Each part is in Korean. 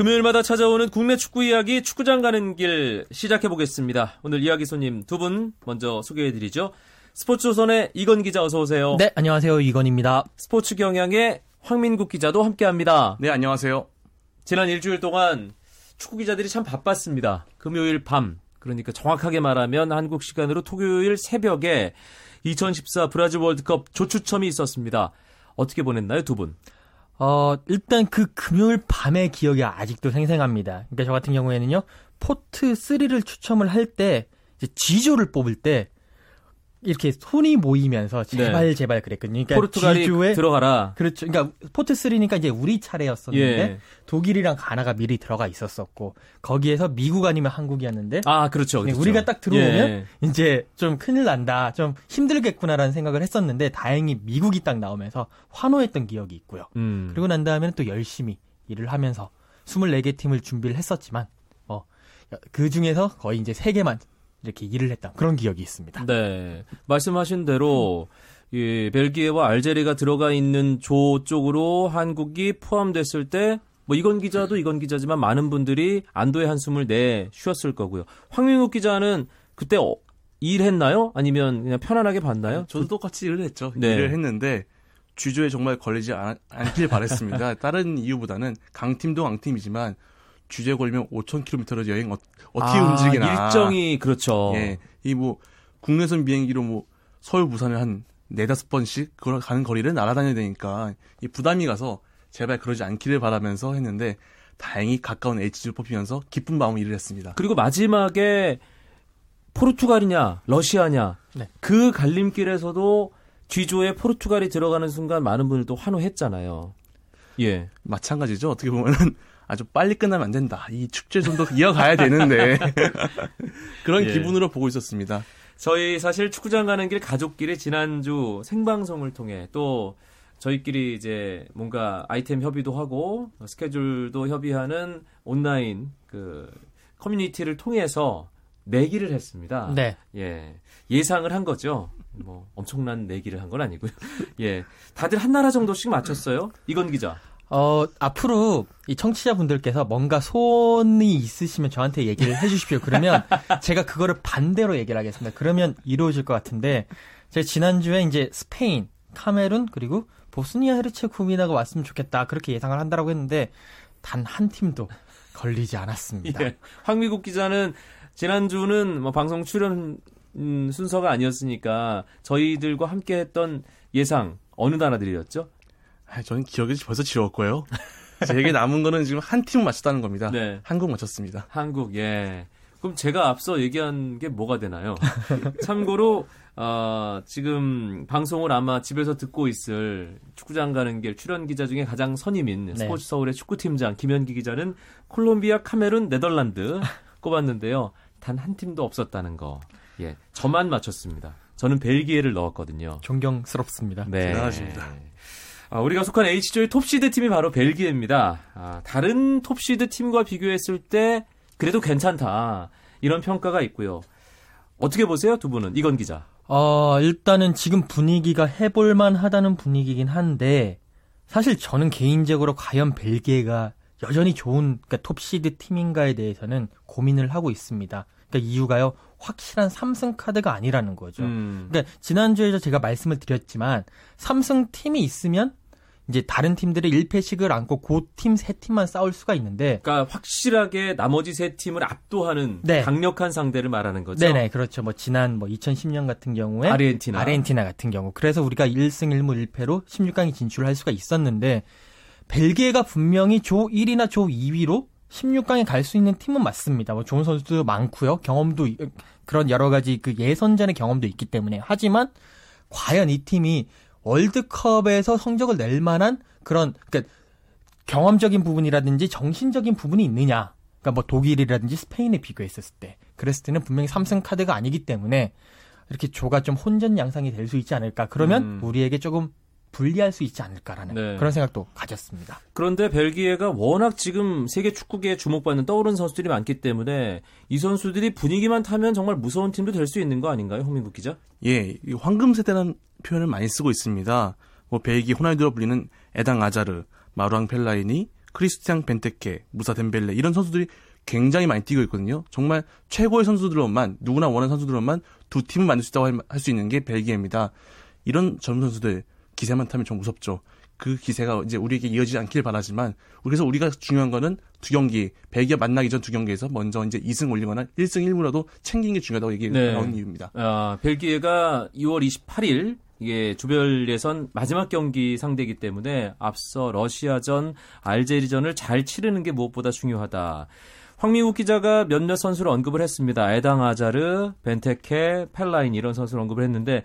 금요일마다 찾아오는 국내 축구 이야기 축구장 가는 길 시작해 보겠습니다. 오늘 이야기 손님 두 분 먼저 소개해 드리죠. 스포츠조선의 이건 기자 어서 오세요. 네, 안녕하세요. 이건입니다. 스포츠 경향의 황민국 기자도 함께 합니다. 네, 안녕하세요. 지난 일주일 동안 축구 기자들이 참 바빴습니다. 금요일 밤, 그러니까 정확하게 말하면 한국 시간으로 토요일 새벽에 2014 브라질 월드컵 조추첨이 있었습니다. 어떻게 보냈나요, 두 분? 어, 일단 그 금요일 밤의 기억이 아직도 생생합니다. 그러니까 저 같은 경우에는요, pot 3를 추첨을 할 때, 이제 G조를 뽑을 때, 이렇게 손이 모이면서 제발 네. 제발 그랬거든요. 그러니까 포르투갈이 G조에 들어가라. 그렇죠. 그러니까 pot 3니까 이제 우리 차례였었는데 예. 독일이랑 가나가 미리 들어가 있었었고 거기에서 미국 아니면 한국이었는데 아, 그렇죠. 네, 그렇죠. 우리가 딱 들어오면 예. 이제 좀 큰일 난다, 좀 힘들겠구나라는 생각을 했었는데 다행히 미국이 딱 나오면서 환호했던 기억이 있고요. 음. 그리고 난 다음에는 또 열심히 일을 하면서 24개 팀을 준비를 했었지만 어, 그 중에서 거의 이제 3개만 이렇게 일을 했던 그런 기억이 있습니다. 네. 말씀하신 대로 이 벨기에와 알제리가 들어가 있는 조 쪽으로 한국이 포함됐을 때 뭐 이건 기자도 이건 기자지만 많은 분들이 안도의 한숨을 내 쉬었을 거고요. 황민국 기자는 그때 어, 일했나요? 아니면 그냥 편안하게 봤나요? 저도 똑같이 일을 했죠. 네. 일을 했는데 주조에 정말 걸리지 않, 않길 바랬습니다. 다른 이유보다는 강팀도 강팀이지만 주제에 걸리면 5,000km를 여행 어, 어떻게 아, 움직이나. 일정이 그렇죠. 예. 이 뭐 국내선 비행기로 뭐 서울 부산을 한 네다섯 번씩 그걸 가는 거리를 날아다녀야 되니까 이 부담이 가서 제발 그러지 않기를 바라면서 했는데 다행히 가까운 H를 뽑히면서 기쁜 마음 일을 했습니다. 그리고 마지막에 포르투갈이냐 러시아냐 네. 그 갈림길에서도 G조에 포르투갈이 들어가는 순간 많은 분들도 환호했잖아요. 예. 마찬가지죠. 어떻게 보면은 아주 빨리 끝나면 안 된다. 이 축제 좀 더 이어가야 되는데 그런 예. 기분으로 보고 있었습니다. 저희 사실 축구장 가는 길 가족끼리 지난주 생방송을 통해 또 저희끼리 이제 뭔가 아이템 협의도 하고 스케줄도 협의하는 온라인 그 커뮤니티를 통해서 내기를 했습니다. 네. 예. 예상을 한 거죠. 뭐 엄청난 내기를 한 건 아니고요. 예. 다들 한 나라 정도씩 맞췄어요. 이건 기자. 어, 앞으로 이 청취자분들께서 뭔가 소원이 있으시면 저한테 얘기를 해주십시오. 그러면 제가 그거를 반대로 얘기를 하겠습니다. 그러면 이루어질 것 같은데, 제가 지난주에 이제 스페인, 카메룬, 그리고 보스니아 헤르체고비나가 왔으면 좋겠다. 그렇게 예상을 한다라고 했는데, 단 한 팀도 걸리지 않았습니다. 예. 황미국 기자는 지난주는 뭐 방송 출연 음, 순서가 아니었으니까 저희들과 함께 했던 예상 어느 나라들이었죠? 아, 저는 기억이 벌써 지웠고요. 제게 남은 거는 지금 한팀 맞췄다는 겁니다. 네. 한국 맞췄습니다. 한국, 예. 그럼 제가 앞서 얘기한 게 뭐가 되나요? 참고로, 어, 지금 방송을 아마 집에서 듣고 있을 축구장 가는 길 출연 기자 중에 가장 선임인 네. 스포츠 서울의 축구팀장 김현기 기자는 콜롬비아, 카메룬, 네덜란드 꼽았는데요. 단 한 팀도 없었다는 거. 예. 저만 맞췄습니다. 저는 벨기에를 넣었거든요. 존경스럽습니다. 네. 대단하십니다. 아, 우리가 속한 H조의 톱시드 팀이 바로 벨기에입니다. 아, 다른 톱시드 팀과 비교했을 때 그래도 괜찮다. 이런 평가가 있고요. 어떻게 보세요, 두 분은? 이건 기자. 어, 일단은 지금 분위기가 해볼만 하다는 분위기긴 한데, 사실 저는 개인적으로 과연 벨기에가 여전히 좋은 그러니까 톱시드 팀인가에 대해서는 고민을 하고 있습니다. 그러니까 이유가요, 확실한 3승 카드가 아니라는 거죠. 음. 그러니까 지난주에도 제가 말씀을 드렸지만, 3승 팀이 있으면 이제 다른 팀들의 1패씩을 안고 그팀세 팀만 싸울 수가 있는데, 그러니까 확실하게 나머지 세 팀을 압도하는 네. 강력한 상대를 말하는 거죠. 네 네, 그렇죠. 뭐, 지난 뭐 2010년 같은 경우에, 아르헨티나. 아르헨티나 같은 경우. 그래서 우리가 1승 1무 1패로 16강에 진출할 수가 있었는데 벨기에가 분명히 조 1위나 조 2위로 16강에 갈 수 있는 팀은 맞습니다. 뭐 좋은 선수도 많고요. 경험도 이- 그런 여러 가지 그 예선전의 경험도 있기 때문에 하지만 과연 이 팀이 월드컵에서 성적을 낼 만한 그런 그러니까 경험적인 부분이라든지 정신적인 부분이 있느냐. 그러니까 뭐 독일이라든지 스페인에 비교했었을 때 그랬을 때는 분명히 3승 카드가 아니기 때문에 이렇게 조가 좀 혼전 양상이 될 수 있지 않을까. 그러면 음. 우리에게 조금 불리할 수 있지 않을까라는 네. 그런 생각도 가졌습니다. 그런데 벨기에가 워낙 지금 세계 축구계에 주목받는 떠오른 선수들이 많기 때문에 이 선수들이 분위기만 타면 정말 무서운 팀도 될 수 있는 거 아닌가요, 홍민국 기자? 예, 이 황금 세대라는 표현을 많이 쓰고 있습니다. 뭐 벨기 호날두로 불리는 에당 아자르, 마루앙 펠라이니, 크리스티앙 벤테케, 무사 덴벨레 이런 선수들이 굉장히 많이 뛰고 있거든요. 정말 최고의 선수들로만 누구나 원하는 선수들로만 두 팀을 만들 수 있다고 할 수 있는 게 벨기에입니다. 이런 젊은 선수들 기세만 타면 좀 무섭죠. 그 기세가 이제 우리에게 이어지지 않길 바라지만 그래서 우리가 중요한 거는 두 경기 벨기에 만나기 전 두 경기에서 먼저 이제 2승 올리거나 1승 1무라도 챙기는 게 중요하다고 얘기 네. 나온 이유입니다. 아, 벨기에가 2월 28일 이게 조별 예선 마지막 경기 상대이기 때문에 앞서 러시아전, 알제리전을 잘 치르는 게 무엇보다 중요하다. 황미국 기자가 몇몇 선수를 언급을 했습니다. 에당 아자르, 벤테케, 펠라이니 이런 선수를 언급을 했는데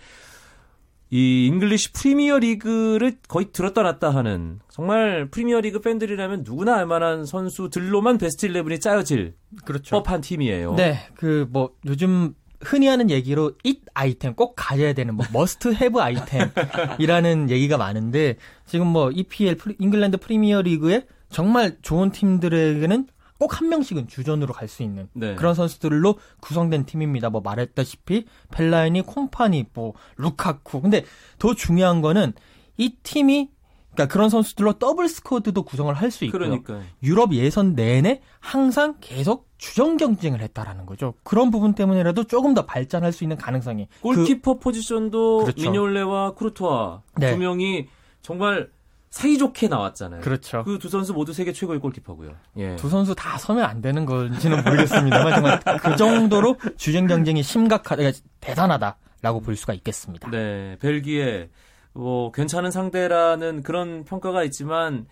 이 잉글리시 프리미어 리그를 거의 들었다 놨다 하는 정말 프리미어 리그 팬들이라면 누구나 알만한 선수들로만 베스트 11이 짜여질 그렇죠. 법한 팀이에요. 네, 그 뭐 요즘 흔히 하는 얘기로 it 아이템 꼭 가져야 되는 뭐 must have 아이템이라는 얘기가 많은데 지금 뭐 EPL 잉글랜드 프리미어 리그에 정말 좋은 팀들에게는 꼭 한 명씩은 주전으로 갈 수 있는 네. 그런 선수들로 구성된 팀입니다. 뭐 말했다시피 펠라이니 콤파니 뭐 루카쿠. 근데 더 중요한 거는 이 팀이 그러니까 그런 선수들로 double squad도 구성을 할 수 있고요. 그러니까 유럽 예선 내내 항상 계속 주전 경쟁을 했다라는 거죠. 그런 부분 때문에라도 조금 더 발전할 수 있는 가능성이 골키퍼 포지션도 그렇죠. 미뇰레와 쿠르투아 네. 두 명이 정말 사이좋게 나왔잖아요. 그, 그렇죠. 그 두 선수 모두 세계 최고의 골키퍼고요. 예. 두 선수 다 서면 안 되는 건지는 모르겠습니다만 정말 그 정도로 주전 경쟁이 심각하다, 그러니까 대단하다라고 볼 수가 있겠습니다. 네, 벨기에 뭐 괜찮은 상대라는 그런 평가가 있지만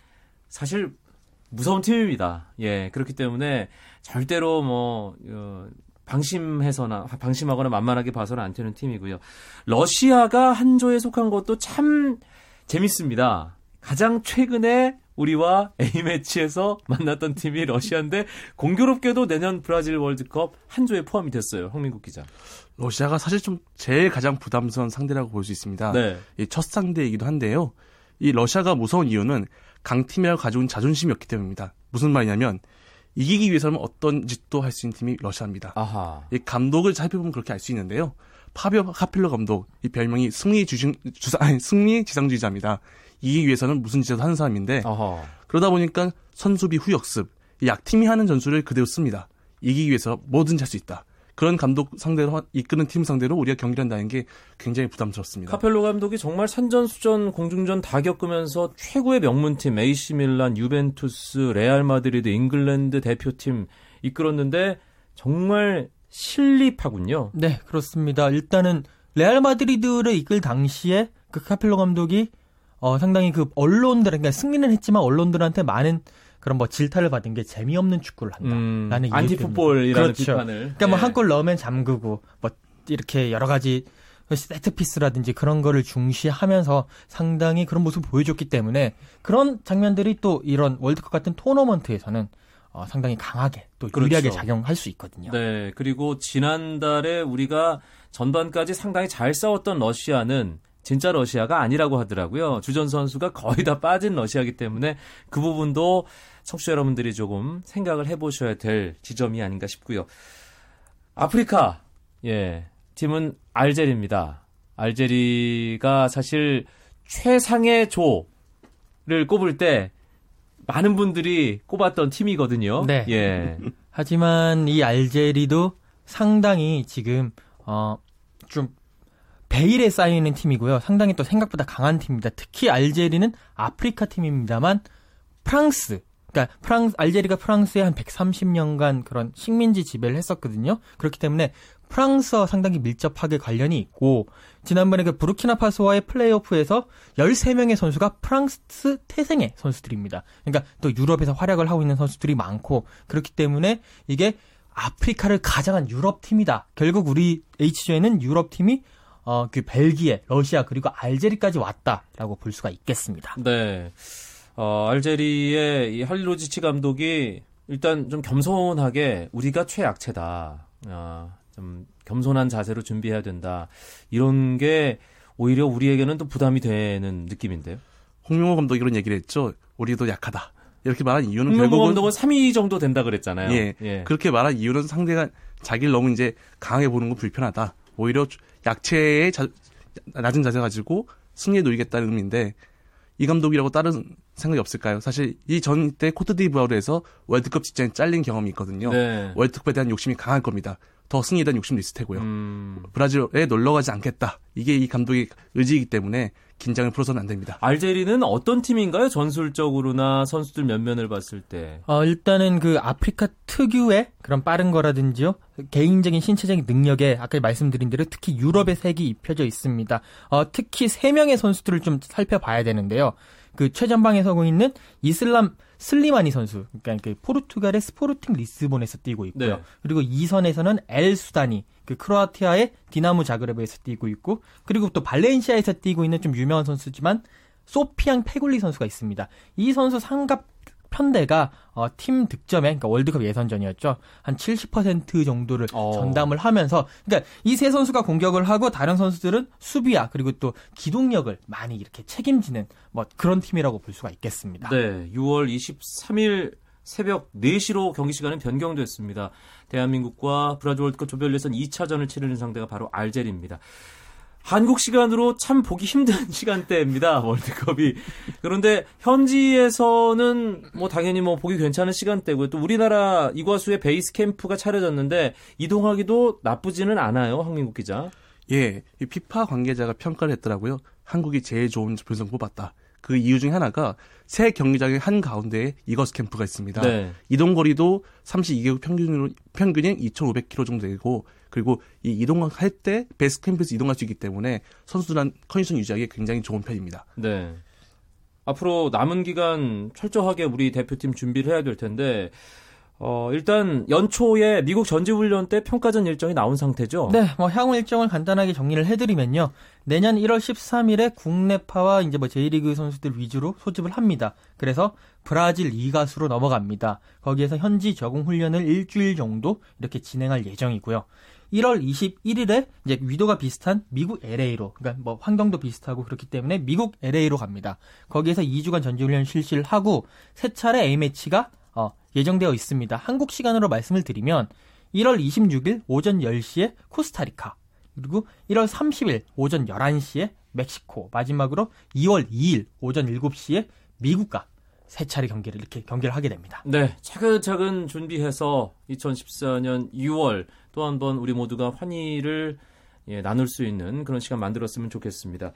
사실 무서운 팀입니다. 예, 그렇기 때문에 절대로 뭐 어, 방심해서나 방심하거나 만만하게 봐서는 안 되는 팀이고요. 러시아가 한 조에 속한 것도 참 재밌습니다. 가장 최근에 우리와 A매치에서 만났던 팀이 러시아인데 공교롭게도 내년 브라질 월드컵 한 조에 포함이 됐어요. 황민국 기자. 러시아가 사실 좀 제일 가장 부담스러운 상대라고 볼 수 있습니다. 네. 이첫 상대이기도 한데요. 이 러시아가 무서운 이유는 강팀이라고 가져온 자존심이었기 때문입니다. 무슨 말이냐면 이기기 위해서는 어떤 짓도 할 수 있는 팀이 러시아입니다. 아하. 이 감독을 살펴보면 그렇게 알 수 있는데요. 파비오 카펠로 감독 이 별명이 승리 주신 주사 아니 승리 지상주의자입니다. 이기기 위해서는 무슨 짓을 하는 사람인데 아하. 그러다 보니까 선수비 후역습 이 약팀이 하는 전술을 그대로 씁니다. 이기기 위해서 뭐든지 할 수 있다. 그런 감독 상대로 하- 이끄는 팀 상대로 우리가 경기를 한다는 게 굉장히 부담스럽습니다. 카펠로 감독이 정말 산전수전 공중전 다 겪으면서 최고의 명문팀 AC 밀란, 유벤투스, 레알 마드리드, 잉글랜드 대표팀 이끌었는데 정말 실리파군요. 네, 그렇습니다. 일단은 레알 마드리드를 이끌 당시에 그 카펠로 감독이 어, 상당히 그 언론들, 그러니까 승리는 했지만 언론들한테 많은 그런 뭐 질타를 받은 게 재미없는 축구를 한다. 음, 라는 anti-football이라는. 그렇죠. 비판을. 그러니까 뭐 예. 한골 넣으면 잠그고 뭐 이렇게 여러 가지 세트피스라든지 그런 거를 중시하면서 상당히 그런 모습을 보여줬기 때문에 그런 장면들이 또 이런 월드컵 같은 토너먼트에서는 어, 상당히 강하게 또 유리하게 그렇죠. 작용할 수 있거든요. 네, 그리고 지난달에 우리가 전반까지 상당히 잘 싸웠던 러시아는 진짜 러시아가 아니라고 하더라고요. 주전 선수가 거의 다 빠진 러시아이기 때문에 그 부분도 청취자 여러분들이 조금 생각을 해보셔야 될 지점이 아닌가 싶고요. 아프리카, 예, 팀은 알제리입니다. 알제리가 사실 최상의 조를 꼽을 때 많은 분들이 꼽았던 팀이거든요. 네. 예. 하지만 이 알제리도 상당히 지금 어 좀 베일에 쌓여 있는 팀이고요. 상당히 또 생각보다 강한 팀입니다. 특히 알제리는 아프리카 팀입니다만 프랑스 그러니까 프랑스 알제리가 프랑스에 한 130년간 그런 식민지 지배를 했었거든요. 그렇기 때문에 프랑스와 상당히 밀접하게 관련이 있고 지난번에 그 부르키나파소와의 플레이오프에서 13명의 선수가 프랑스 태생의 선수들입니다. 그러니까 또 유럽에서 활약을 하고 있는 선수들이 많고 그렇기 때문에 이게 아프리카를 가장한 유럽 팀이다. 결국 우리 H조에는 유럽 팀이 어, 그 벨기에, 러시아 그리고 알제리까지 왔다라고 볼 수가 있겠습니다. 네. 어, 알제리의 이 할리로지치 감독이 일단 좀 겸손하게 우리가 최약체다. 아, 좀 겸손한 자세로 준비해야 된다. 이런 게 오히려 우리에게는 또 부담이 되는 느낌인데요. 홍명호 감독이 이런 얘기를 했죠. 우리도 약하다. 이렇게 말한 이유는 결국은 감독은 3위 정도 된다 그랬잖아요. 예, 그렇게 말한 이유는 상대가 자기를 너무 이제 강하게 보는 건 불편하다. 오히려 약체의 자- 낮은 자세 가지고 승리에 놓이겠다는 의미인데 이 감독이라고 다른 생각이 없을까요? 사실 이 전 때 코트디부아르에서 월드컵 직전에 잘린 경험이 있거든요. 네. 월드컵에 대한 욕심이 강할 겁니다. 더 승리에 대한 욕심도 있을 테고요. 음, 브라질에 놀러 가지 않겠다. 이게 이 감독의 의지이기 때문에 긴장을 풀어서는 안 됩니다. 알제리는 어떤 팀인가요? 전술적으로나 선수들 면면을 봤을 때. 어, 일단은 그 아프리카 특유의 그런 빠른 거라든지요. 개인적인 신체적인 능력에 아까 말씀드린 대로 특히 유럽의 색이 입혀져 있습니다. 어, 특히 세 명의 선수들을 좀 살펴봐야 되는데요. 그 최전방에 서고 있는 이슬람 슬리마니 선수, 그러니까 그 포르투갈의 스포르팅 리스본에서 뛰고 있고요. 네. 그리고 2선에서는 엘 수다니, 그 크로아티아의 디나모 자그레브에서 뛰고 있고, 그리고 또 발렌시아에서 뛰고 있는 좀 유명한 선수지만 소피앙 페굴리 선수가 있습니다. 이 선수 삼각 편대가 어, 팀 득점에 그러니까 월드컵 예선전이었죠. 한 70% 정도를 어. 전담을 하면서 그러니까 이 세 선수가 공격을 하고 다른 선수들은 수비야 그리고 또 기동력을 많이 이렇게 책임지는 뭐 그런 팀이라고 볼 수가 있겠습니다. 네, 6월 23일 새벽 4시로 경기 시간은 변경됐습니다. 대한민국과 브라질 월드컵 조별 예선 2차전을 치르는 상대가 바로 알제리입니다. 한국 시간으로 참 보기 힘든 시간대입니다. 월드컵이. 그런데 현지에서는 뭐 당연히 뭐 보기 괜찮은 시간대고요. 또 우리나라 이과수의 베이스 캠프가 차려졌는데 이동하기도 나쁘지는 않아요. 황민국 기자. 예, 이 피파 관계자가 평가를 했더라고요. 한국이 제일 좋은 분석 뽑았다. 그 이유 중에 하나가 세 경기장의 한 가운데에 이거스 캠프가 있습니다. 네. 이동 거리도 32개국 평균으로 평균인 2,500km 정도 되고 그리고 이 이동할 때 베스트 캠프에서 이동할 수 있기 때문에 선수들한 컨디션 유지하기 굉장히 좋은 편입니다. 네. 앞으로 남은 기간 철저하게 우리 대표팀 준비를 해야 될 텐데, 어, 일단 연초에 미국 전지훈련 때 평가전 일정이 나온 상태죠? 네, 뭐 향후 일정을 간단하게 정리를 해드리면요. 내년 1월 13일에 국내파와 이제 뭐 J리그 선수들 위주로 소집을 합니다. 그래서 브라질 2가수로 넘어갑니다. 거기에서 현지 적응 훈련을 일주일 정도 이렇게 진행할 예정이고요. 1월 21일에 이제 위도가 비슷한 미국 LA로, 그러니까 뭐 환경도 비슷하고 그렇기 때문에 미국 LA로 갑니다. 거기에서 2주간 전지훈련 실시를 하고 세 차례 A매치가 어, 예정되어 있습니다. 한국 시간으로 말씀을 드리면 1월 26일 오전 10시에 코스타리카, 그리고 1월 30일 오전 11시에 멕시코, 마지막으로 2월 2일 오전 7시에 미국과 세 차례 경기를 이렇게 경기를 하게 됩니다. 네, 차근차근 준비해서 2014년 6월 또 한 번 우리 모두가 환희를 예, 나눌 수 있는 그런 시간 만들었으면 좋겠습니다.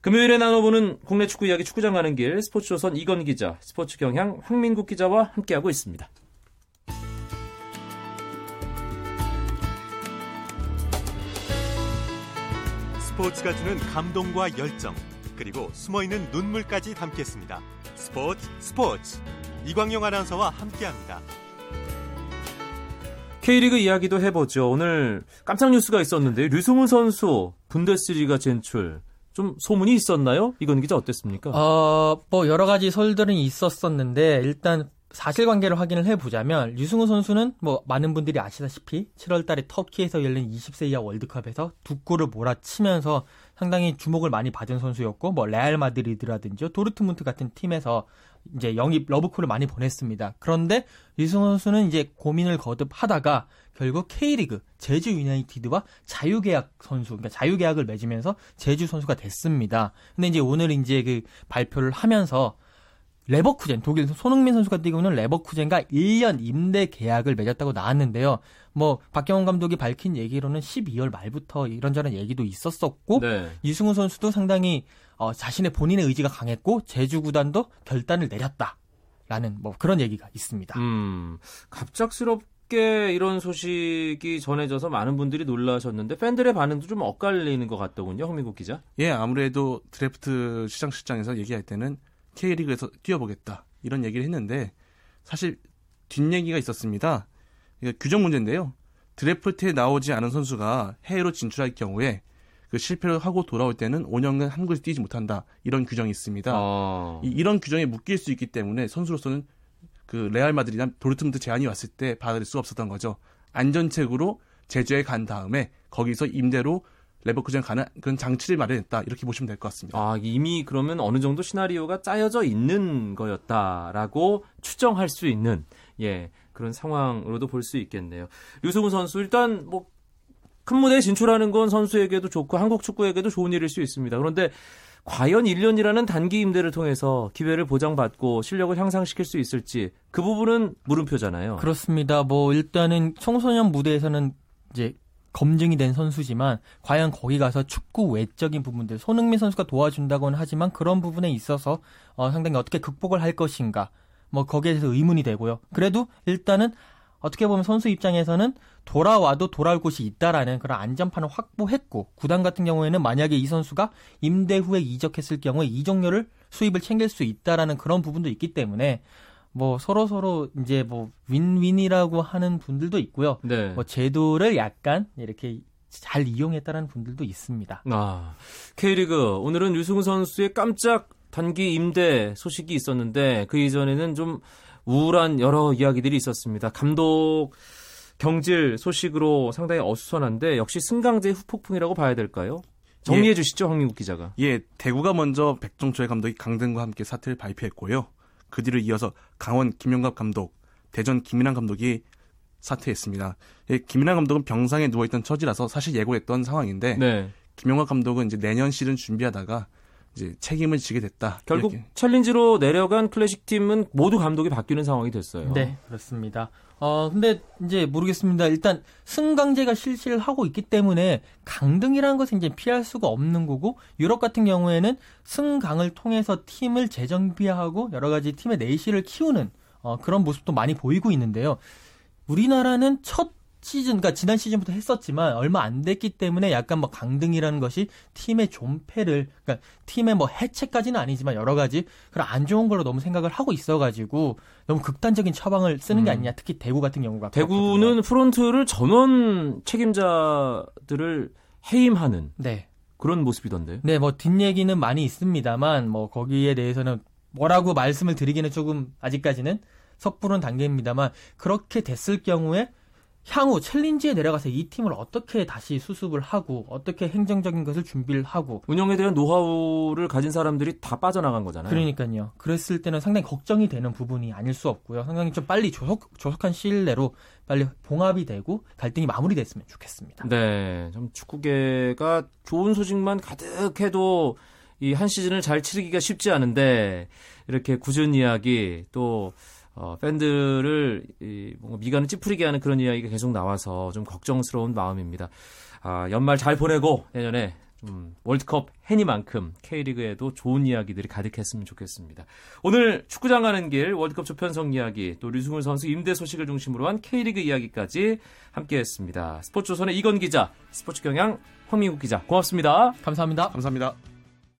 금요일에 나눠보는 국내 축구 이야기 축구장 가는 길 스포츠조선 이건 기자, 스포츠 경향 황민국 기자와 함께하고 있습니다. 스포츠가 주는 감동과 열정 그리고 숨어있는 눈물까지 담겠습니다. 스포츠 스포츠 이광용 아나운서와 함께합니다. K리그 이야기도 해보죠. 오늘 깜짝 뉴스가 있었는데 류승우 선수 분데스리가 진출 좀 소문이 있었나요? 이건 기자 어땠습니까? 어, 뭐 여러 가지 설들은 있었었는데 일단 사실관계를 확인을 해보자면 류승우 선수는 뭐 많은 분들이 아시다시피 7월달에 터키에서 열린 20세 이하 월드컵에서 두 골을 몰아치면서 상당히 주목을 많이 받은 선수였고 뭐 레알 마드리드라든지 도르트문트 같은 팀에서 이제 영입 러브콜을 많이 보냈습니다. 그런데 류승우 선수는 이제 고민을 거듭하다가 결국 K리그 제주 유나이티드와 자유계약 선수, 그러니까 자유계약을 맺으면서 제주 선수가 됐습니다. 근데 이제 오늘 이제 그 발표를 하면서 레버쿠젠 독일 손흥민 선수가 뛰고 있는 레버쿠젠과 1년 임대 계약을 맺었다고 나왔는데요. 뭐 박경원 감독이 밝힌 얘기로는 12월 말부터 이런저런 얘기도 있었었고 네. 이승우 선수도 상당히 어, 자신의 본인의 의지가 강했고 제주 구단도 결단을 내렸다라는 뭐 그런 얘기가 있습니다. 음, 갑작스럽게 이런 소식이 전해져서 많은 분들이 놀라셨는데 팬들의 반응도 좀 엇갈리는 것 같더군요. 황민국 기자. 예, 아무래도 드래프트 시장 실장에서 얘기할 때는 K리그에서 뛰어보겠다 이런 얘기를 했는데 사실 뒷얘기가 있었습니다. 이게 규정 문제인데요. 드래프트에 나오지 않은 선수가 해외로 진출할 경우에 그 실패를 하고 돌아올 때는 5년간 한국에서 뛰지 못한다 이런 규정이 있습니다. 어. 이, 이런 규정에 묶일 수 있기 때문에 선수로서는 그 레알 마드리드나 도르트문트 제안이 왔을 때 받아들일 수가 없었던 거죠. 안전책으로 제주에 간 다음에 거기서 임대로 레버쿠젠 가는 그런 장치를 마련했다 이렇게 보시면 될 것 같습니다. 아, 이미 그러면 어느 정도 시나리오가 짜여져 있는 거였다라고 추정할 수 있는 예 그런 상황으로도 볼 수 있겠네요. 류승우 선수 일단 뭐 큰 무대에 진출하는 건 선수에게도 좋고 한국 축구에게도 좋은 일일 수 있습니다. 그런데 과연 1년이라는 단기 임대를 통해서 기회를 보장받고 실력을 향상시킬 수 있을지 그 부분은 물음표잖아요. 그렇습니다. 뭐 일단은 청소년 무대에서는 이제 검증이 된 선수지만 과연 거기 가서 축구 외적인 부분들 손흥민 선수가 도와준다고는 하지만 그런 부분에 있어서 어, 상당히 어떻게 극복을 할 것인가 뭐 거기에 대해서 의문이 되고요. 그래도 일단은 어떻게 보면 선수 입장에서는 돌아와도 돌아올 곳이 있다라는 그런 안전판을 확보했고 구단 같은 경우에는 만약에 이 선수가 임대 후에 이적했을 경우에 이적료를 수입을 챙길 수 있다라는 그런 부분도 있기 때문에 뭐 서로 서로 이제 뭐 윈윈이라고 하는 분들도 있고요. 네. 뭐 제도를 약간 이렇게 잘 이용했다는 분들도 있습니다. 아, K리그 오늘은 유승우 선수의 깜짝 단기 임대 소식이 있었는데 그 이전에는 좀 우울한 여러 이야기들이 있었습니다. 감독 경질 소식으로 상당히 어수선한데 역시 승강제 후폭풍이라고 봐야 될까요? 정리해 주시죠, 황민국 기자가. 예, 대구가 먼저 백종철 감독이 강등과 함께 사퇴를 발표했고요. 그 뒤를 이어서 강원 김영갑 감독, 대전 김인환 감독이 사퇴했습니다. 예, 김인환 감독은 병상에 누워있던 처지라서 사실 예고했던 상황인데 네. 김영갑 감독은 이제 내년 시즌 준비하다가 이제 책임을 지게 됐다. 결국 이렇게. 챌린지로 내려간 클래식 팀은 모두 감독이 바뀌는 상황이 됐어요. 네, 그렇습니다. 어, 근데 이제 모르겠습니다. 일단 승강제가 실시를 하고 있기 때문에 강등이라는 것은 이제 피할 수가 없는 거고 유럽 같은 경우에는 승강을 통해서 팀을 재정비하고 여러 가지 팀의 내실을 키우는 어, 그런 모습도 많이 보이고 있는데요. 우리나라는 첫 시즌, 그러니까 지난 시즌부터 했었지만 얼마 안 됐기 때문에 약간 뭐 강등이라는 것이 팀의 존폐를, 그러니까 팀의 뭐 해체까지는 아니지만 여러 가지 그런 안 좋은 걸로 너무 생각을 하고 있어가지고 너무 극단적인 처방을 쓰는 게 음. 아니냐. 특히 대구 같은 경우가. 대구는 그렇거든요. 프론트를 전원 책임자들을 해임하는 네. 그런 모습이던데. 네, 뭐 뒷얘기는 많이 있습니다만 뭐 거기에 대해서는 뭐라고 말씀을 드리기는 조금 아직까지는 섣부른 단계입니다만 그렇게 됐을 경우에 향후 챌린지에 내려가서 이 팀을 어떻게 다시 수습을 하고 어떻게 행정적인 것을 준비를 하고 운영에 대한 노하우를 가진 사람들이 다 빠져나간 거잖아요. 그러니까요. 그랬을 때는 상당히 걱정이 되는 부분이 아닐 수 없고요. 상당히 좀 빨리 조속 조속한 시일 내로 빨리 봉합이 되고 갈등이 마무리됐으면 좋겠습니다. 네, 좀 축구계가 좋은 소식만 가득해도 이 한 시즌을 잘 치르기가 쉽지 않은데 이렇게 굳은 이야기 또 어, 팬들을 이, 뭔가 미간을 찌푸리게 하는 그런 이야기가 계속 나와서 좀 걱정스러운 마음입니다. 아, 연말 잘 보내고 내년에 좀 월드컵 해니만큼 K리그에도 좋은 이야기들이 가득했으면 좋겠습니다. 오늘 축구장 가는 길 월드컵 조편성 이야기 또 류승훈 선수 임대 소식을 중심으로 한 K리그 이야기까지 함께했습니다. 스포츠조선의 이건 기자, 스포츠 경향 황민국 기자 고맙습니다. 감사합니다. 감사합니다.